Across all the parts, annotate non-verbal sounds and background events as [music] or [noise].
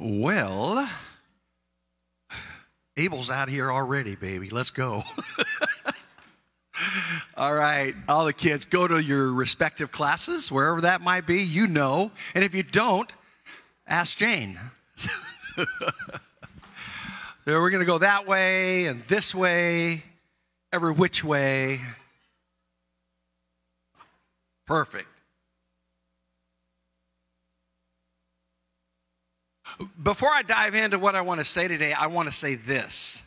Well, Abel's out here already, baby. Let's go. [laughs] all right, all the kids, go to your respective classes, wherever that might be. You know. And if you don't, ask Jane. [laughs] so we're going to go that way and this way, every which way. Perfect. Before I dive into what I want to say today, I want to say this.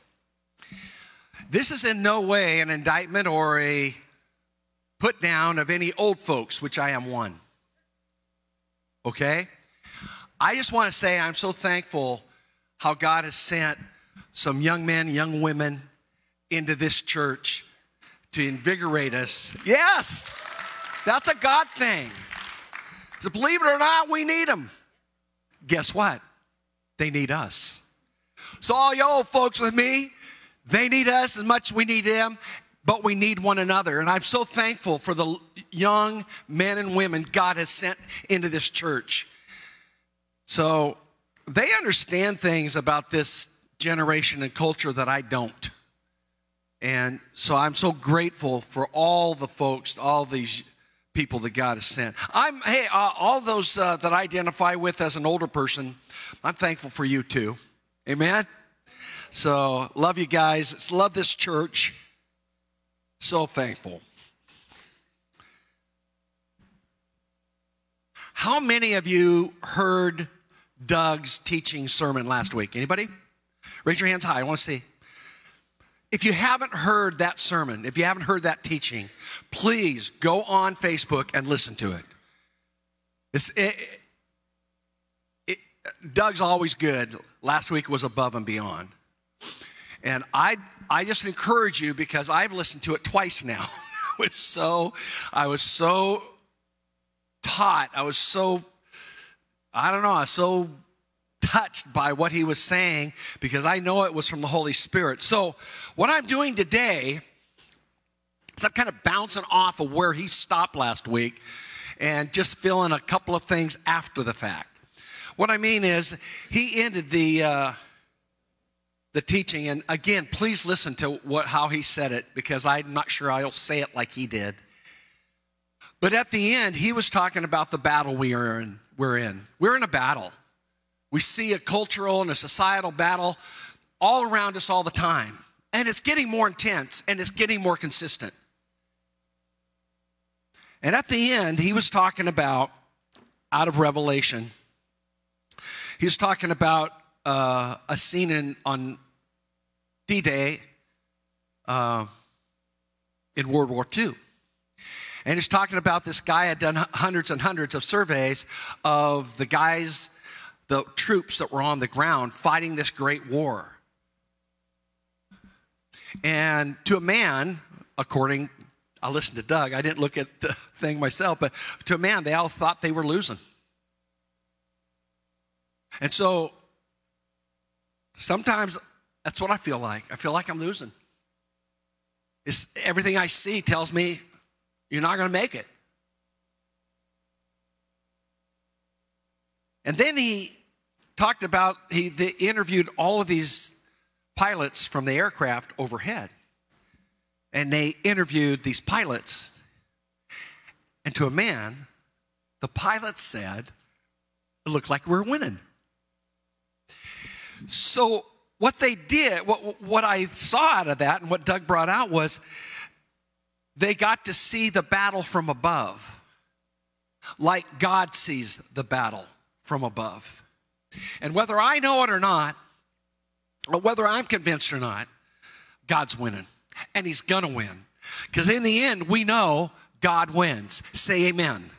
This is in no way an indictment or a put down of any old folks, which I am one. Okay? I just want to say I'm so thankful how God has sent some young men, young women into this church to invigorate us. Yes, that's a God thing. So believe it or not, we need them. Guess what? They need us. So, all old folks with me, they need us as much as we need them, but we need one another. And I'm so thankful for the young men and women God has sent into this church. So, they understand things about this generation and culture that I don't. And so I'm so grateful for all the folks, all these people that God has sent. I'm, hey, uh, all those uh, that I identify with as an older person, I'm thankful for you too. Amen? So, love you guys. Love this church. So thankful. How many of you heard Doug's teaching sermon last week? Anybody? Raise your hands high. I want to see. If you haven't heard that sermon, if you haven't heard that teaching, please go on Facebook and listen to it. It's, it, it, Doug's always good. Last week was above and beyond. And I, I just encourage you because I've listened to it twice now. [laughs] I was so, I was so taught. I was so, I don't know, I was so touched by what he was saying because I know it was from the Holy Spirit. So, what I'm doing today is I'm kind of bouncing off of where he stopped last week and just filling a couple of things after the fact. What I mean is, he ended the uh, the teaching, and again, please listen to what how he said it because I'm not sure I'll say it like he did. But at the end, he was talking about the battle we are in. We're in. We're in a battle. We see a cultural and a societal battle all around us all the time. And it's getting more intense and it's getting more consistent. And at the end, he was talking about, out of Revelation, he was talking about uh, a scene in, on D Day uh, in World War II. And he's talking about this guy had done hundreds and hundreds of surveys of the guys the troops that were on the ground fighting this great war. And to a man, according, I listened to Doug, I didn't look at the [laughs] thing myself, but to a man, they all thought they were losing. And so sometimes that's what I feel like. I feel like I'm losing. It's, everything I see tells me you're not going to make it. And then he talked about, he interviewed all of these pilots from the aircraft overhead. And they interviewed these pilots. And to a man, the pilot said, it looked like we we're winning. So, what they did, what, what I saw out of that, and what Doug brought out was they got to see the battle from above, like God sees the battle from above. And whether I know it or not, or whether I'm convinced or not, God's winning. And He's going to win. Because in the end, we know God wins. Say amen.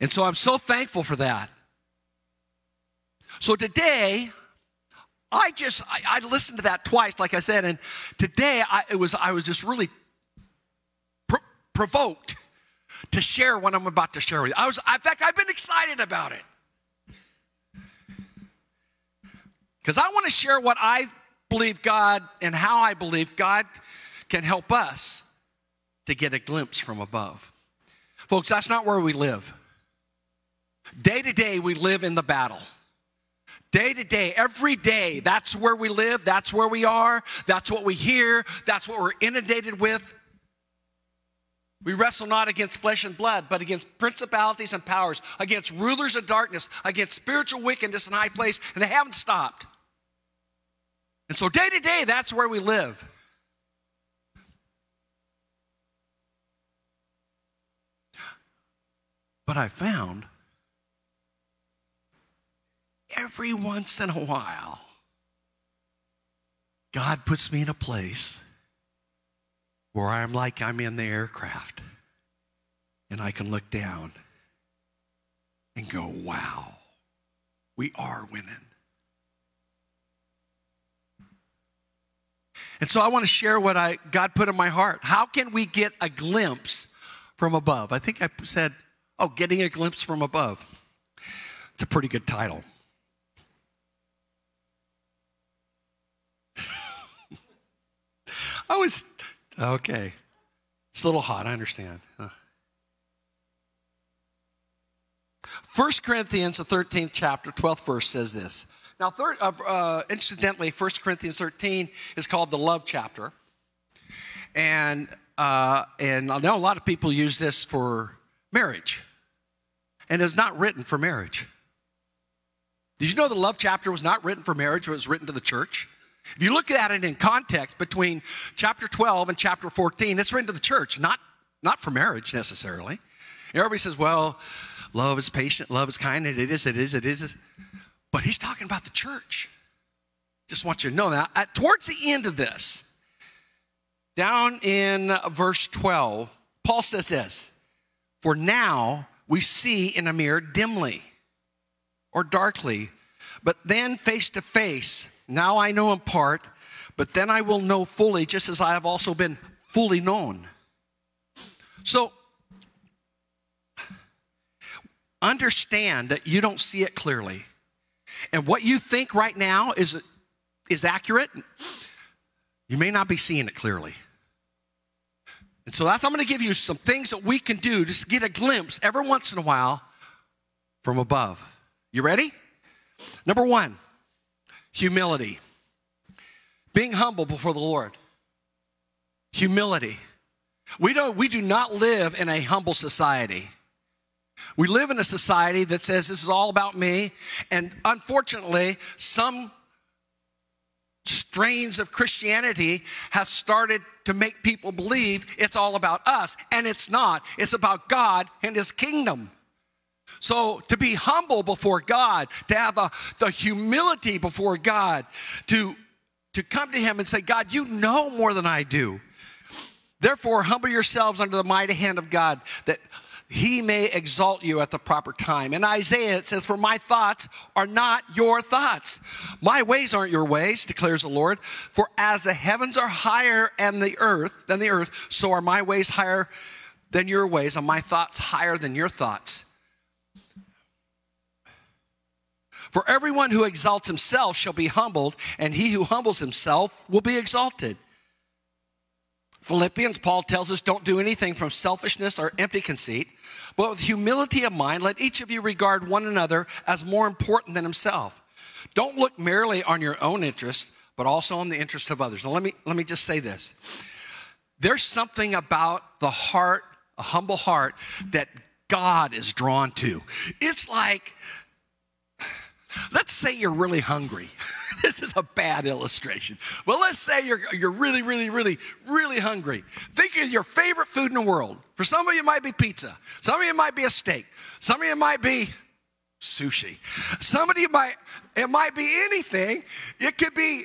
And so I'm so thankful for that. So today, I just I, I listened to that twice, like I said, and today I was I was just really provoked to share what I'm about to share with you. I was, in fact, I've been excited about it. Because I want to share what I believe God and how I believe God can help us to get a glimpse from above. Folks, that's not where we live. Day to day, we live in the battle. Day to day, every day, that's where we live, that's where we are, that's what we hear, that's what we're inundated with. We wrestle not against flesh and blood, but against principalities and powers, against rulers of darkness, against spiritual wickedness in high place, and they haven't stopped. And so, day to day, that's where we live. But I found every once in a while, God puts me in a place where I'm like I'm in the aircraft and I can look down and go, wow, we are winning. And so I want to share what I God put in my heart. How can we get a glimpse from above? I think I said, oh, getting a glimpse from above. It's a pretty good title. [laughs] I was, okay. It's a little hot, I understand. Huh. 1 Corinthians, the 13th chapter, 12th verse says this. Now, third, uh, uh, incidentally, 1 Corinthians 13 is called the love chapter. And, uh, and I know a lot of people use this for marriage. And it's not written for marriage. Did you know the love chapter was not written for marriage, it was written to the church? If you look at it in context between chapter 12 and chapter 14, it's written to the church, not, not for marriage necessarily. Everybody says, well, love is patient, love is kind, and it is, it is, it is. But he's talking about the church. Just want you to know that. At, towards the end of this, down in verse 12, Paul says this For now we see in a mirror dimly or darkly, but then face to face. Now I know in part, but then I will know fully, just as I have also been fully known. So, understand that you don't see it clearly. And what you think right now is, is accurate. You may not be seeing it clearly. And so that's I'm going to give you some things that we can do just get a glimpse every once in a while from above. You ready? Number 1, humility. Being humble before the Lord. Humility. We don't we do not live in a humble society. We live in a society that says this is all about me, and unfortunately, some strains of Christianity has started to make people believe it's all about us, and it's not. It's about God and His kingdom. So, to be humble before God, to have the, the humility before God, to, to come to Him and say, God, you know more than I do. Therefore, humble yourselves under the mighty hand of God, that he may exalt you at the proper time. In Isaiah, it says, For my thoughts are not your thoughts. My ways aren't your ways, declares the Lord. For as the heavens are higher and the earth than the earth, so are my ways higher than your ways, and my thoughts higher than your thoughts. For everyone who exalts himself shall be humbled, and he who humbles himself will be exalted. Philippians, Paul tells us, don't do anything from selfishness or empty conceit, but with humility of mind, let each of you regard one another as more important than himself. Don't look merely on your own interests, but also on the interests of others. Now, let me, let me just say this. There's something about the heart, a humble heart, that God is drawn to. It's like, let's say you're really hungry. [laughs] this is a bad illustration. But let's say you're, you're really, really, really, really hungry. Think of your favorite food in the world. For some of you, it might be pizza. Some of you, it might be a steak. Some of you, it might be sushi. Some of you might, it might be anything. It could be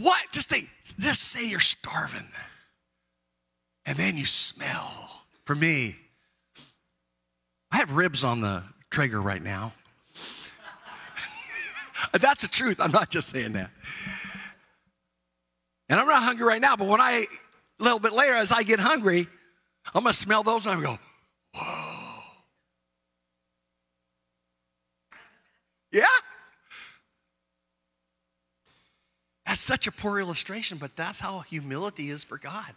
what? Just think, let's say you're starving. And then you smell. For me, I have ribs on the Traeger right now. [laughs] That's the truth. I'm not just saying that. And I'm not hungry right now, but when I, a little bit later, as I get hungry, I'm going to smell those and I'm going to go, whoa. Yeah? That's such a poor illustration, but that's how humility is for God.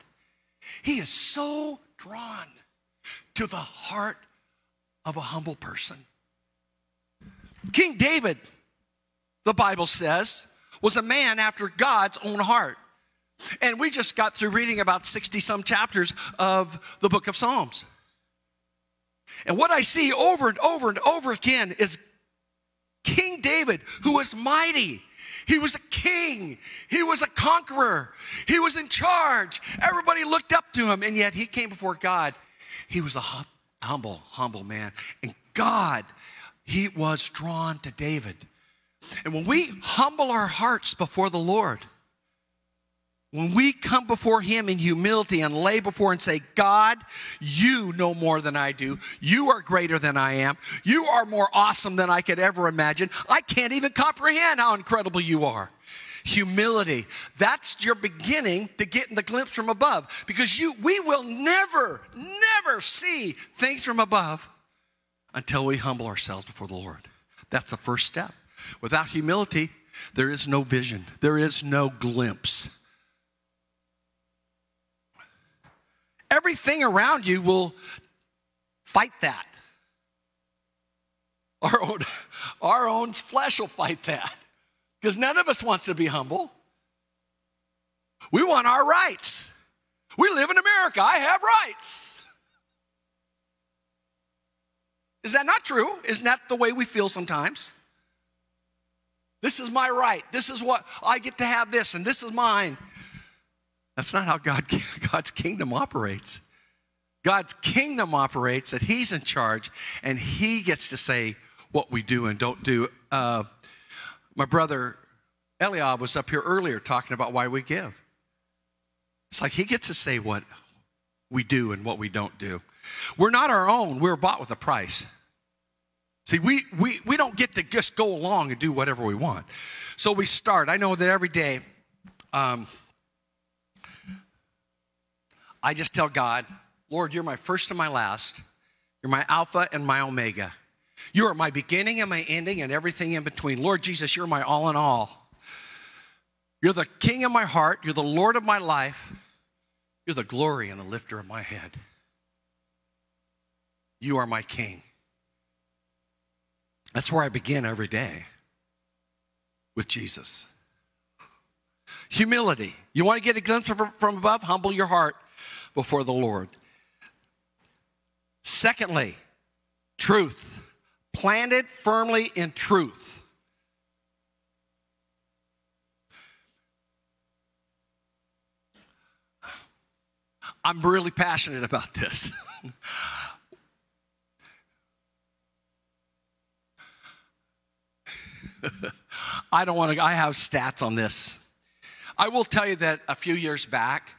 He is so drawn to the heart of a humble person. King David, the Bible says, was a man after God's own heart. And we just got through reading about 60 some chapters of the book of Psalms. And what I see over and over and over again is King David, who was mighty. He was a king. He was a conqueror. He was in charge. Everybody looked up to him, and yet he came before God. He was a hum- humble, humble man. And God, he was drawn to David. And when we humble our hearts before the Lord, when we come before Him in humility and lay before and say, God, you know more than I do. You are greater than I am. You are more awesome than I could ever imagine. I can't even comprehend how incredible you are. Humility. That's your beginning to getting the glimpse from above because you, we will never, never see things from above until we humble ourselves before the Lord. That's the first step. Without humility, there is no vision, there is no glimpse. Everything around you will fight that. [laughs] Our own, our own flesh will fight that because none of us wants to be humble. We want our rights. We live in America. I have rights. Is that not true? Isn't that the way we feel sometimes? This is my right. This is what I get to have this, and this is mine. That's not how God, [laughs] God's kingdom operates. God's kingdom operates that He's in charge and He gets to say what we do and don't do. Uh, my brother Eliab was up here earlier talking about why we give. It's like He gets to say what we do and what we don't do. We're not our own, we're bought with a price. See, we, we, we don't get to just go along and do whatever we want. So we start. I know that every day, um, I just tell God, Lord, you're my first and my last. You're my Alpha and my Omega. You are my beginning and my ending and everything in between. Lord Jesus, you're my all in all. You're the king of my heart. You're the Lord of my life. You're the glory and the lifter of my head. You are my king. That's where I begin every day with Jesus. Humility. You want to get a glimpse from, from above? Humble your heart before the Lord. Secondly, truth. Planted firmly in truth. I'm really passionate about this. [laughs] [laughs] I don't want to, I have stats on this. I will tell you that a few years back,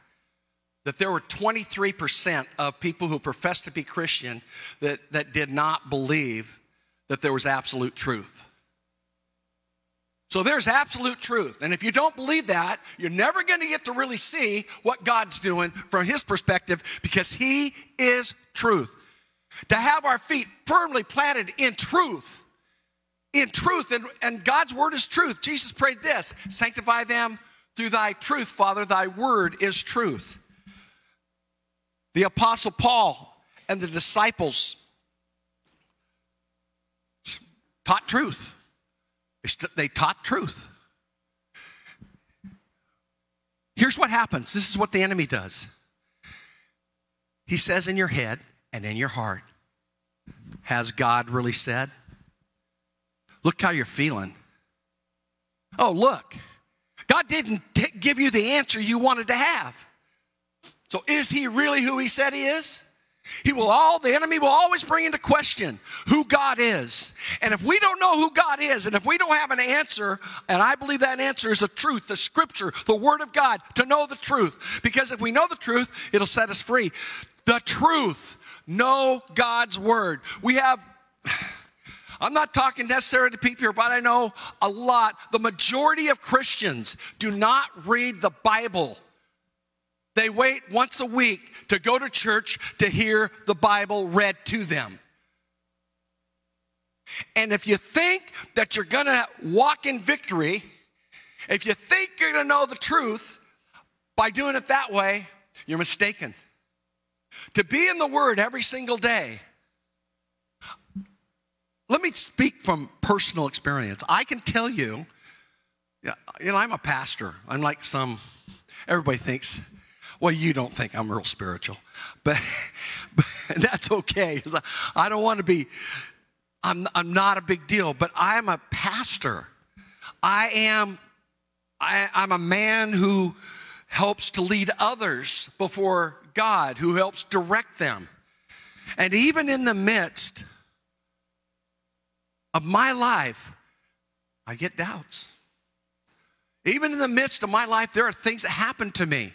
that there were 23% of people who professed to be Christian that, that did not believe that there was absolute truth. So there's absolute truth. And if you don't believe that, you're never going to get to really see what God's doing from His perspective because He is truth. To have our feet firmly planted in truth in truth, and, and God's word is truth. Jesus prayed this sanctify them through thy truth, Father, thy word is truth. The Apostle Paul and the disciples taught truth, they taught truth. Here's what happens this is what the enemy does. He says in your head and in your heart, Has God really said? Look how you're feeling. Oh, look. God didn't t- give you the answer you wanted to have. So is he really who he said he is? He will all, the enemy will always bring into question who God is. And if we don't know who God is, and if we don't have an answer, and I believe that answer is the truth, the scripture, the word of God, to know the truth. Because if we know the truth, it'll set us free. The truth. Know God's word. We have I'm not talking necessarily to people here, but I know a lot. The majority of Christians do not read the Bible. They wait once a week to go to church to hear the Bible read to them. And if you think that you're going to walk in victory, if you think you're going to know the truth by doing it that way, you're mistaken. To be in the Word every single day let me speak from personal experience. I can tell you, you know, I'm a pastor. I'm like some, everybody thinks, well, you don't think I'm real spiritual, [laughs] but, but that's okay. I, I don't want to be, I'm, I'm not a big deal, but I'm a pastor. I am, I, I'm a man who helps to lead others before God, who helps direct them. And even in the midst of my life, I get doubts. Even in the midst of my life, there are things that happen to me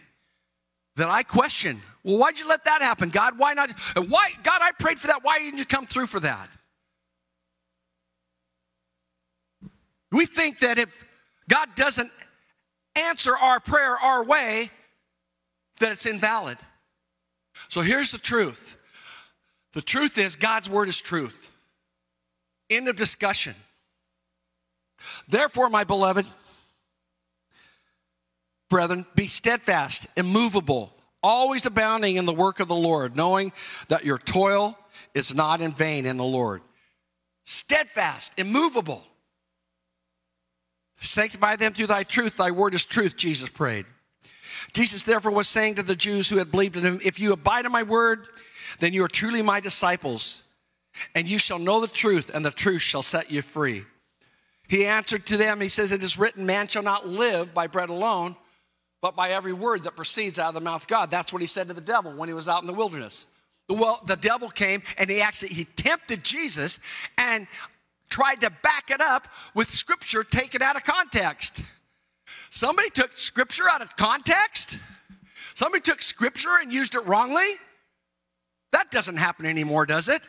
that I question. Well, why'd you let that happen, God? Why not? Why, God, I prayed for that. Why didn't you come through for that? We think that if God doesn't answer our prayer our way, that it's invalid. So here's the truth the truth is God's word is truth. End of discussion. Therefore, my beloved, brethren, be steadfast, immovable, always abounding in the work of the Lord, knowing that your toil is not in vain in the Lord. Steadfast, immovable. Sanctify them through thy truth. Thy word is truth, Jesus prayed. Jesus therefore was saying to the Jews who had believed in him, If you abide in my word, then you are truly my disciples, and you shall know the truth, and the truth shall set you free. He answered to them, He says, It is written, Man shall not live by bread alone, but by every word that proceeds out of the mouth of God. That's what he said to the devil when he was out in the wilderness. Well, the devil came and he actually he tempted Jesus and tried to back it up with scripture taken out of context. Somebody took scripture out of context. Somebody took scripture and used it wrongly. That doesn't happen anymore, does it?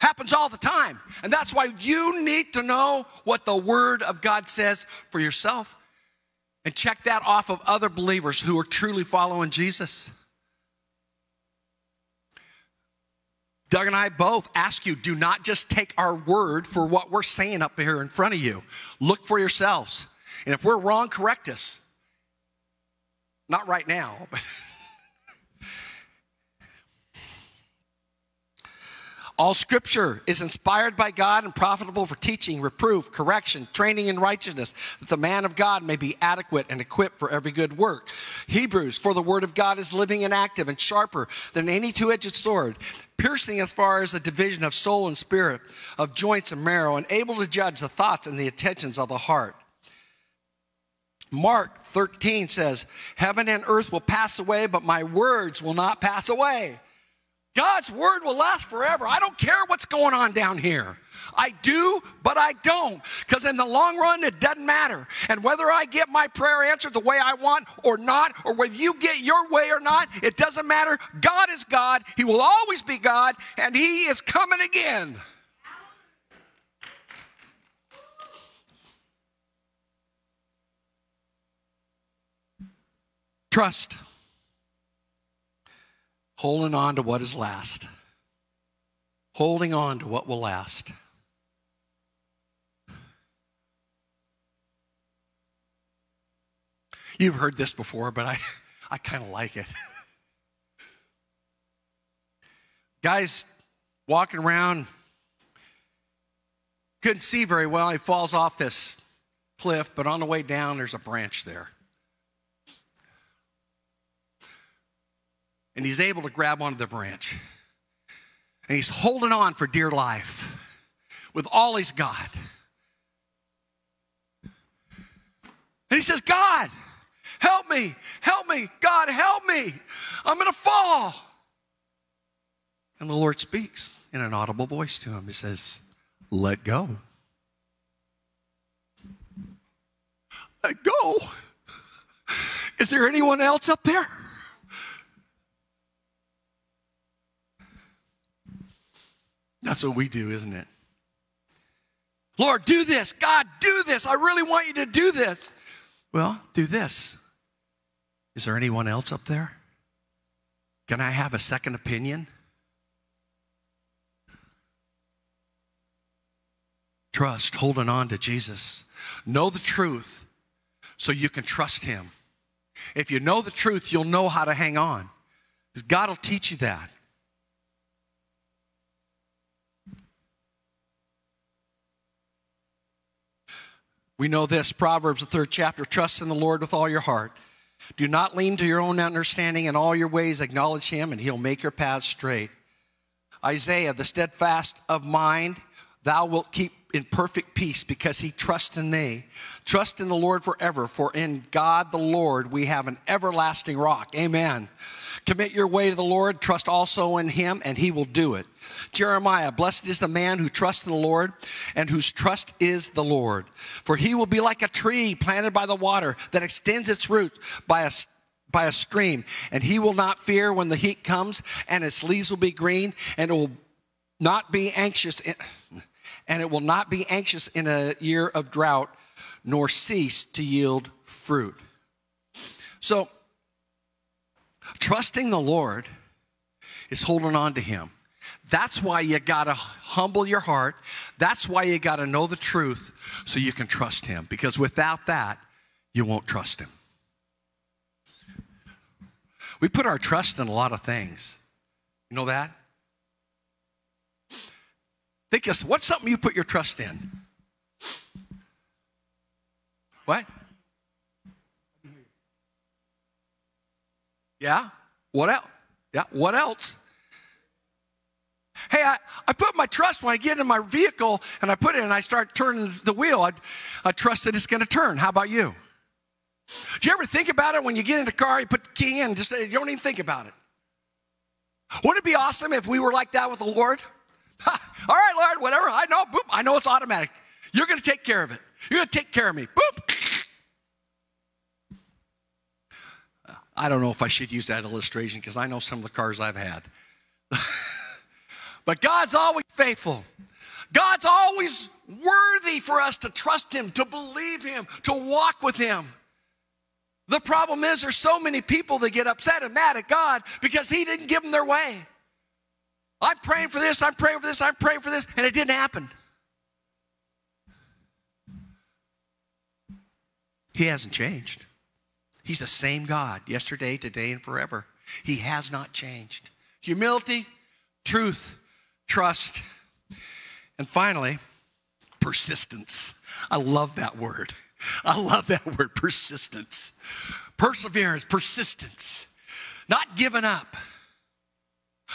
Happens all the time. And that's why you need to know what the Word of God says for yourself and check that off of other believers who are truly following Jesus. Doug and I both ask you do not just take our word for what we're saying up here in front of you. Look for yourselves. And if we're wrong, correct us. Not right now, but. [laughs] All scripture is inspired by God and profitable for teaching, reproof, correction, training in righteousness, that the man of God may be adequate and equipped for every good work. Hebrews, for the word of God is living and active and sharper than any two edged sword, piercing as far as the division of soul and spirit, of joints and marrow, and able to judge the thoughts and the intentions of the heart. Mark 13 says, Heaven and earth will pass away, but my words will not pass away. God's word will last forever. I don't care what's going on down here. I do, but I don't. Because in the long run, it doesn't matter. And whether I get my prayer answered the way I want or not, or whether you get your way or not, it doesn't matter. God is God. He will always be God, and He is coming again. Trust holding on to what is last, holding on to what will last. You've heard this before, but I, [laughs] I kind of like it. [laughs] Guys walking around, couldn't see very well. He falls off this cliff, but on the way down, there's a branch there. And he's able to grab onto the branch. And he's holding on for dear life with all he's got. And he says, God, help me, help me, God, help me. I'm going to fall. And the Lord speaks in an audible voice to him. He says, Let go. Let go. Is there anyone else up there? That's what we do, isn't it? Lord, do this. God, do this. I really want you to do this. Well, do this. Is there anyone else up there? Can I have a second opinion? Trust, holding on to Jesus. Know the truth so you can trust Him. If you know the truth, you'll know how to hang on. God will teach you that. We know this Proverbs, the third chapter trust in the Lord with all your heart. Do not lean to your own understanding. In all your ways, acknowledge him, and he'll make your paths straight. Isaiah, the steadfast of mind, thou wilt keep in perfect peace because he trusts in thee. Trust in the Lord forever, for in God the Lord we have an everlasting rock. Amen. Commit your way to the Lord, trust also in him, and he will do it. Jeremiah, blessed is the man who trusts in the Lord and whose trust is the Lord. For he will be like a tree planted by the water that extends its roots by a by a stream, and he will not fear when the heat comes, and its leaves will be green, and it will not be anxious, in, and it will not be anxious in a year of drought, nor cease to yield fruit. So, trusting the Lord is holding on to Him. That's why you got to humble your heart. That's why you got to know the truth so you can trust Him. Because without that, you won't trust Him. We put our trust in a lot of things. You know that? Think of what's something you put your trust in? What? Yeah? What else? Yeah, what else? Hey, I, I put my trust when I get in my vehicle and I put it and I start turning the wheel. I, I trust that it's going to turn. How about you? Do you ever think about it when you get in the car, you put the key in, just you don't even think about it? Wouldn't it be awesome if we were like that with the Lord? [laughs] All right, Lord, whatever. I know, boop, I know it's automatic. You're going to take care of it. You're going to take care of me. Boop. I don't know if I should use that illustration because I know some of the cars I've had. [laughs] but God's always faithful. God's always worthy for us to trust Him, to believe Him, to walk with Him. The problem is, there's so many people that get upset and mad at God because He didn't give them their way. I'm praying for this, I'm praying for this, I'm praying for this, and it didn't happen. He hasn't changed. He's the same God yesterday, today, and forever. He has not changed. Humility, truth, trust, and finally, persistence. I love that word. I love that word, persistence. Perseverance, persistence, not giving up.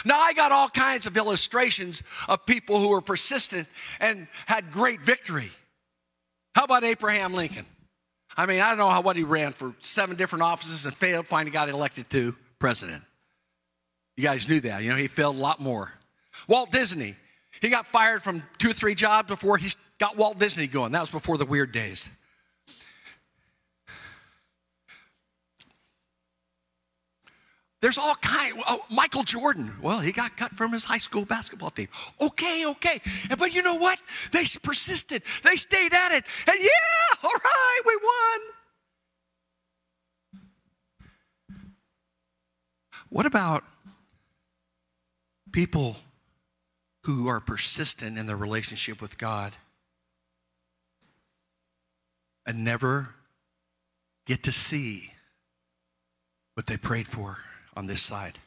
Now, I got all kinds of illustrations of people who were persistent and had great victory. How about Abraham Lincoln? I mean, I don't know how what he ran for seven different offices and failed, finally got elected to president. You guys knew that. You know, he failed a lot more. Walt Disney, he got fired from two or three jobs before he got Walt Disney going. That was before the weird days. There's all kind. Oh, Michael Jordan. Well, he got cut from his high school basketball team. Okay, okay. But you know what? They persisted. They stayed at it. And yeah, all right, we won. What about people who are persistent in their relationship with God and never get to see what they prayed for? On this side.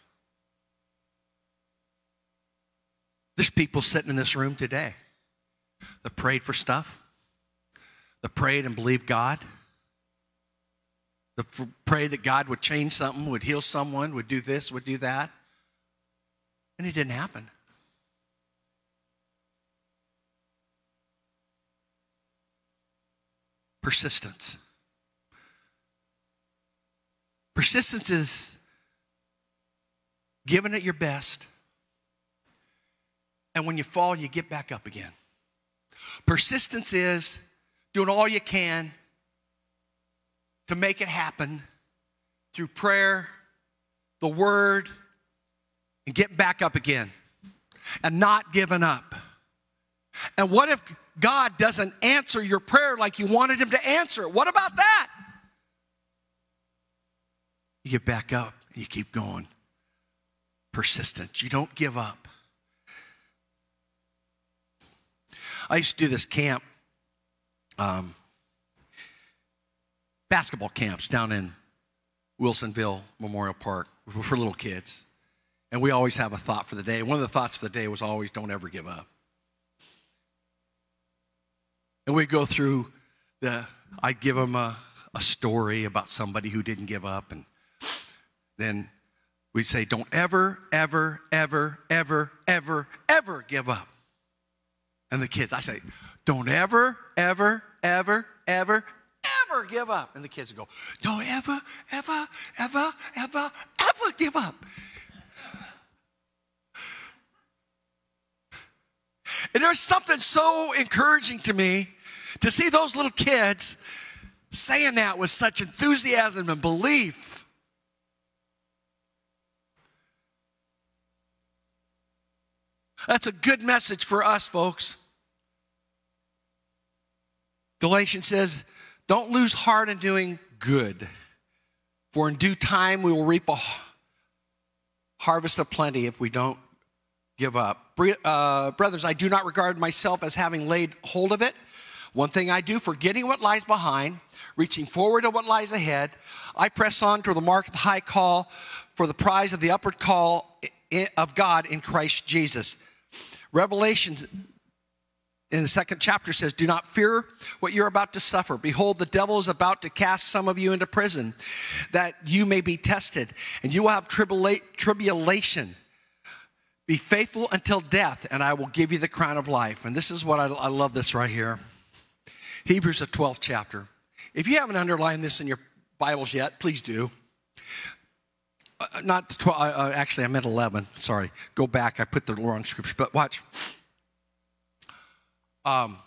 There's people sitting in this room today that prayed for stuff, that prayed and believed God, that prayed that God would change something, would heal someone, would do this, would do that, and it didn't happen. Persistence. Persistence is giving it your best. And when you fall, you get back up again. Persistence is doing all you can to make it happen through prayer, the word, and get back up again and not giving up. And what if God doesn't answer your prayer like you wanted Him to answer it? What about that? You get back up and you keep going persistent. You don't give up. I used to do this camp, um, basketball camps down in Wilsonville Memorial Park for little kids. And we always have a thought for the day. One of the thoughts for the day was always don't ever give up. And we go through the, I'd give them a, a story about somebody who didn't give up. And then we'd say, Don't ever, ever, ever, ever, ever, ever give up. And the kids, I say, Don't ever, ever, ever, ever, ever give up. And the kids go, Don't ever, ever, ever, ever, ever give up. And there's something so encouraging to me to see those little kids saying that with such enthusiasm and belief. That's a good message for us, folks. Galatians says, Don't lose heart in doing good, for in due time we will reap a harvest of plenty if we don't give up. Uh, brothers, I do not regard myself as having laid hold of it. One thing I do, forgetting what lies behind, reaching forward to what lies ahead, I press on to the mark of the high call for the prize of the upward call of God in Christ Jesus. Revelations in the second chapter says, Do not fear what you're about to suffer. Behold, the devil is about to cast some of you into prison that you may be tested, and you will have tribula- tribulation. Be faithful until death, and I will give you the crown of life. And this is what I, I love this right here Hebrews, the 12th chapter. If you haven't underlined this in your Bibles yet, please do. Uh, not 12, uh, uh, actually, I meant 11. Sorry. Go back. I put the wrong scripture. But watch. Um,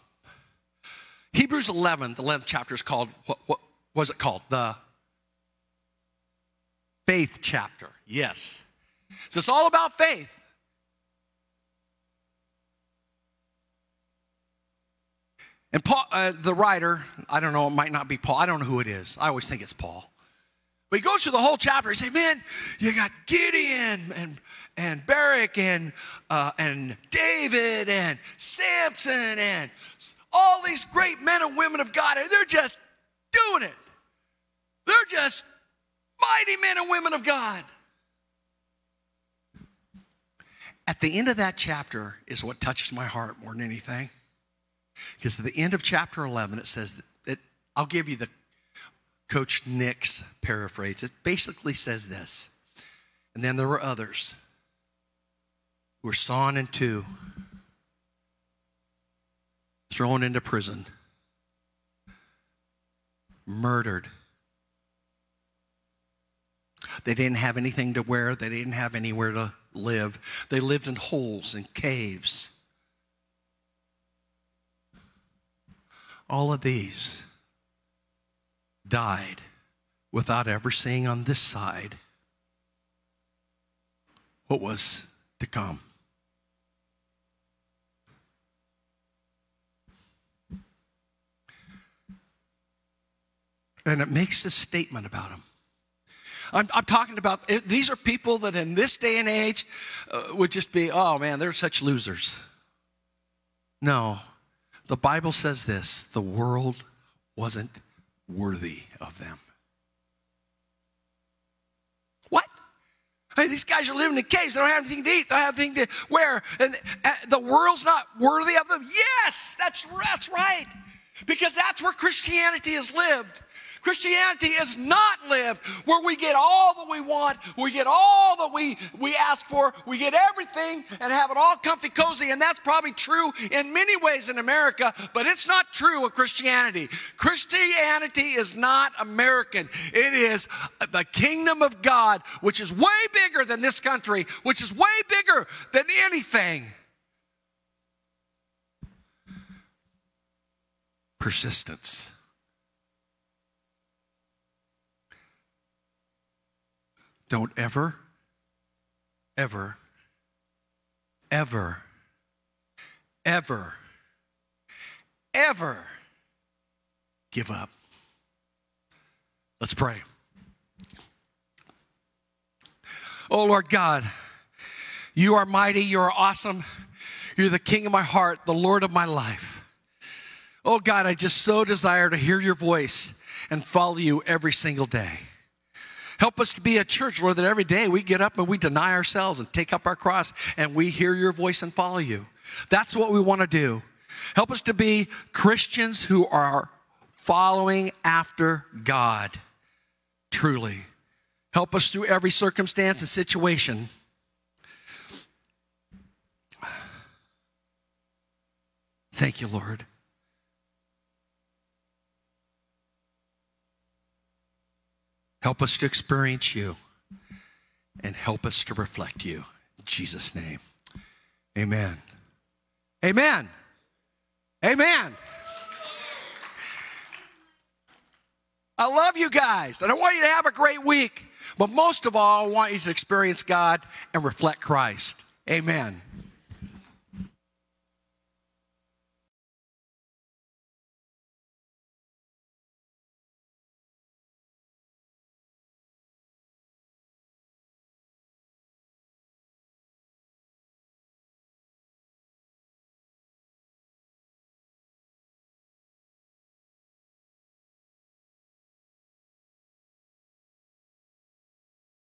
Hebrews 11, the 11th chapter is called, what, what was it called? The faith chapter. Yes. So it's all about faith. And Paul, uh, the writer, I don't know, it might not be Paul. I don't know who it is. I always think it's Paul. But he goes through the whole chapter. He says, "Man, you got Gideon and and Barak and uh, and David and Samson and all these great men and women of God, and they're just doing it. They're just mighty men and women of God." At the end of that chapter is what touches my heart more than anything. Because at the end of chapter 11, it says that I'll give you the Coach Nick's paraphrase. It basically says this. And then there were others who were sawn in two, thrown into prison, murdered. They didn't have anything to wear, they didn't have anywhere to live. They lived in holes and caves. All of these died without ever seeing on this side what was to come. And it makes this statement about them. I'm, I'm, talking about these are people that in this day and age uh, would just be, oh man, they're such losers. No, the Bible says this the world wasn't worthy of them. What? Hey, these guys are living in caves. They don't have anything to eat. They don't have anything to wear. And uh, the world's not worthy of them. Yes, that's, that's right. Because that's where Christianity has lived. Christianity is not lived where we get all that we want, we get all that we, we ask for, we get everything and have it all comfy cozy. And that's probably true in many ways in America, but it's not true of Christianity. Christianity is not American, it is the kingdom of God, which is way bigger than this country, which is way bigger than anything. Persistence. Don't ever, ever, ever, ever, ever give up. Let's pray. Oh Lord God, you are mighty, you are awesome. You're the king of my heart, the Lord of my life. Oh God, I just so desire to hear your voice and follow you every single day. Help us to be a church, Lord, that every day we get up and we deny ourselves and take up our cross and we hear your voice and follow you. That's what we want to do. Help us to be Christians who are following after God. Truly. Help us through every circumstance and situation. Thank you, Lord. Help us to experience you and help us to reflect you. In Jesus' name. Amen. Amen. Amen. I love you guys, and I want you to have a great week. But most of all, I want you to experience God and reflect Christ. Amen.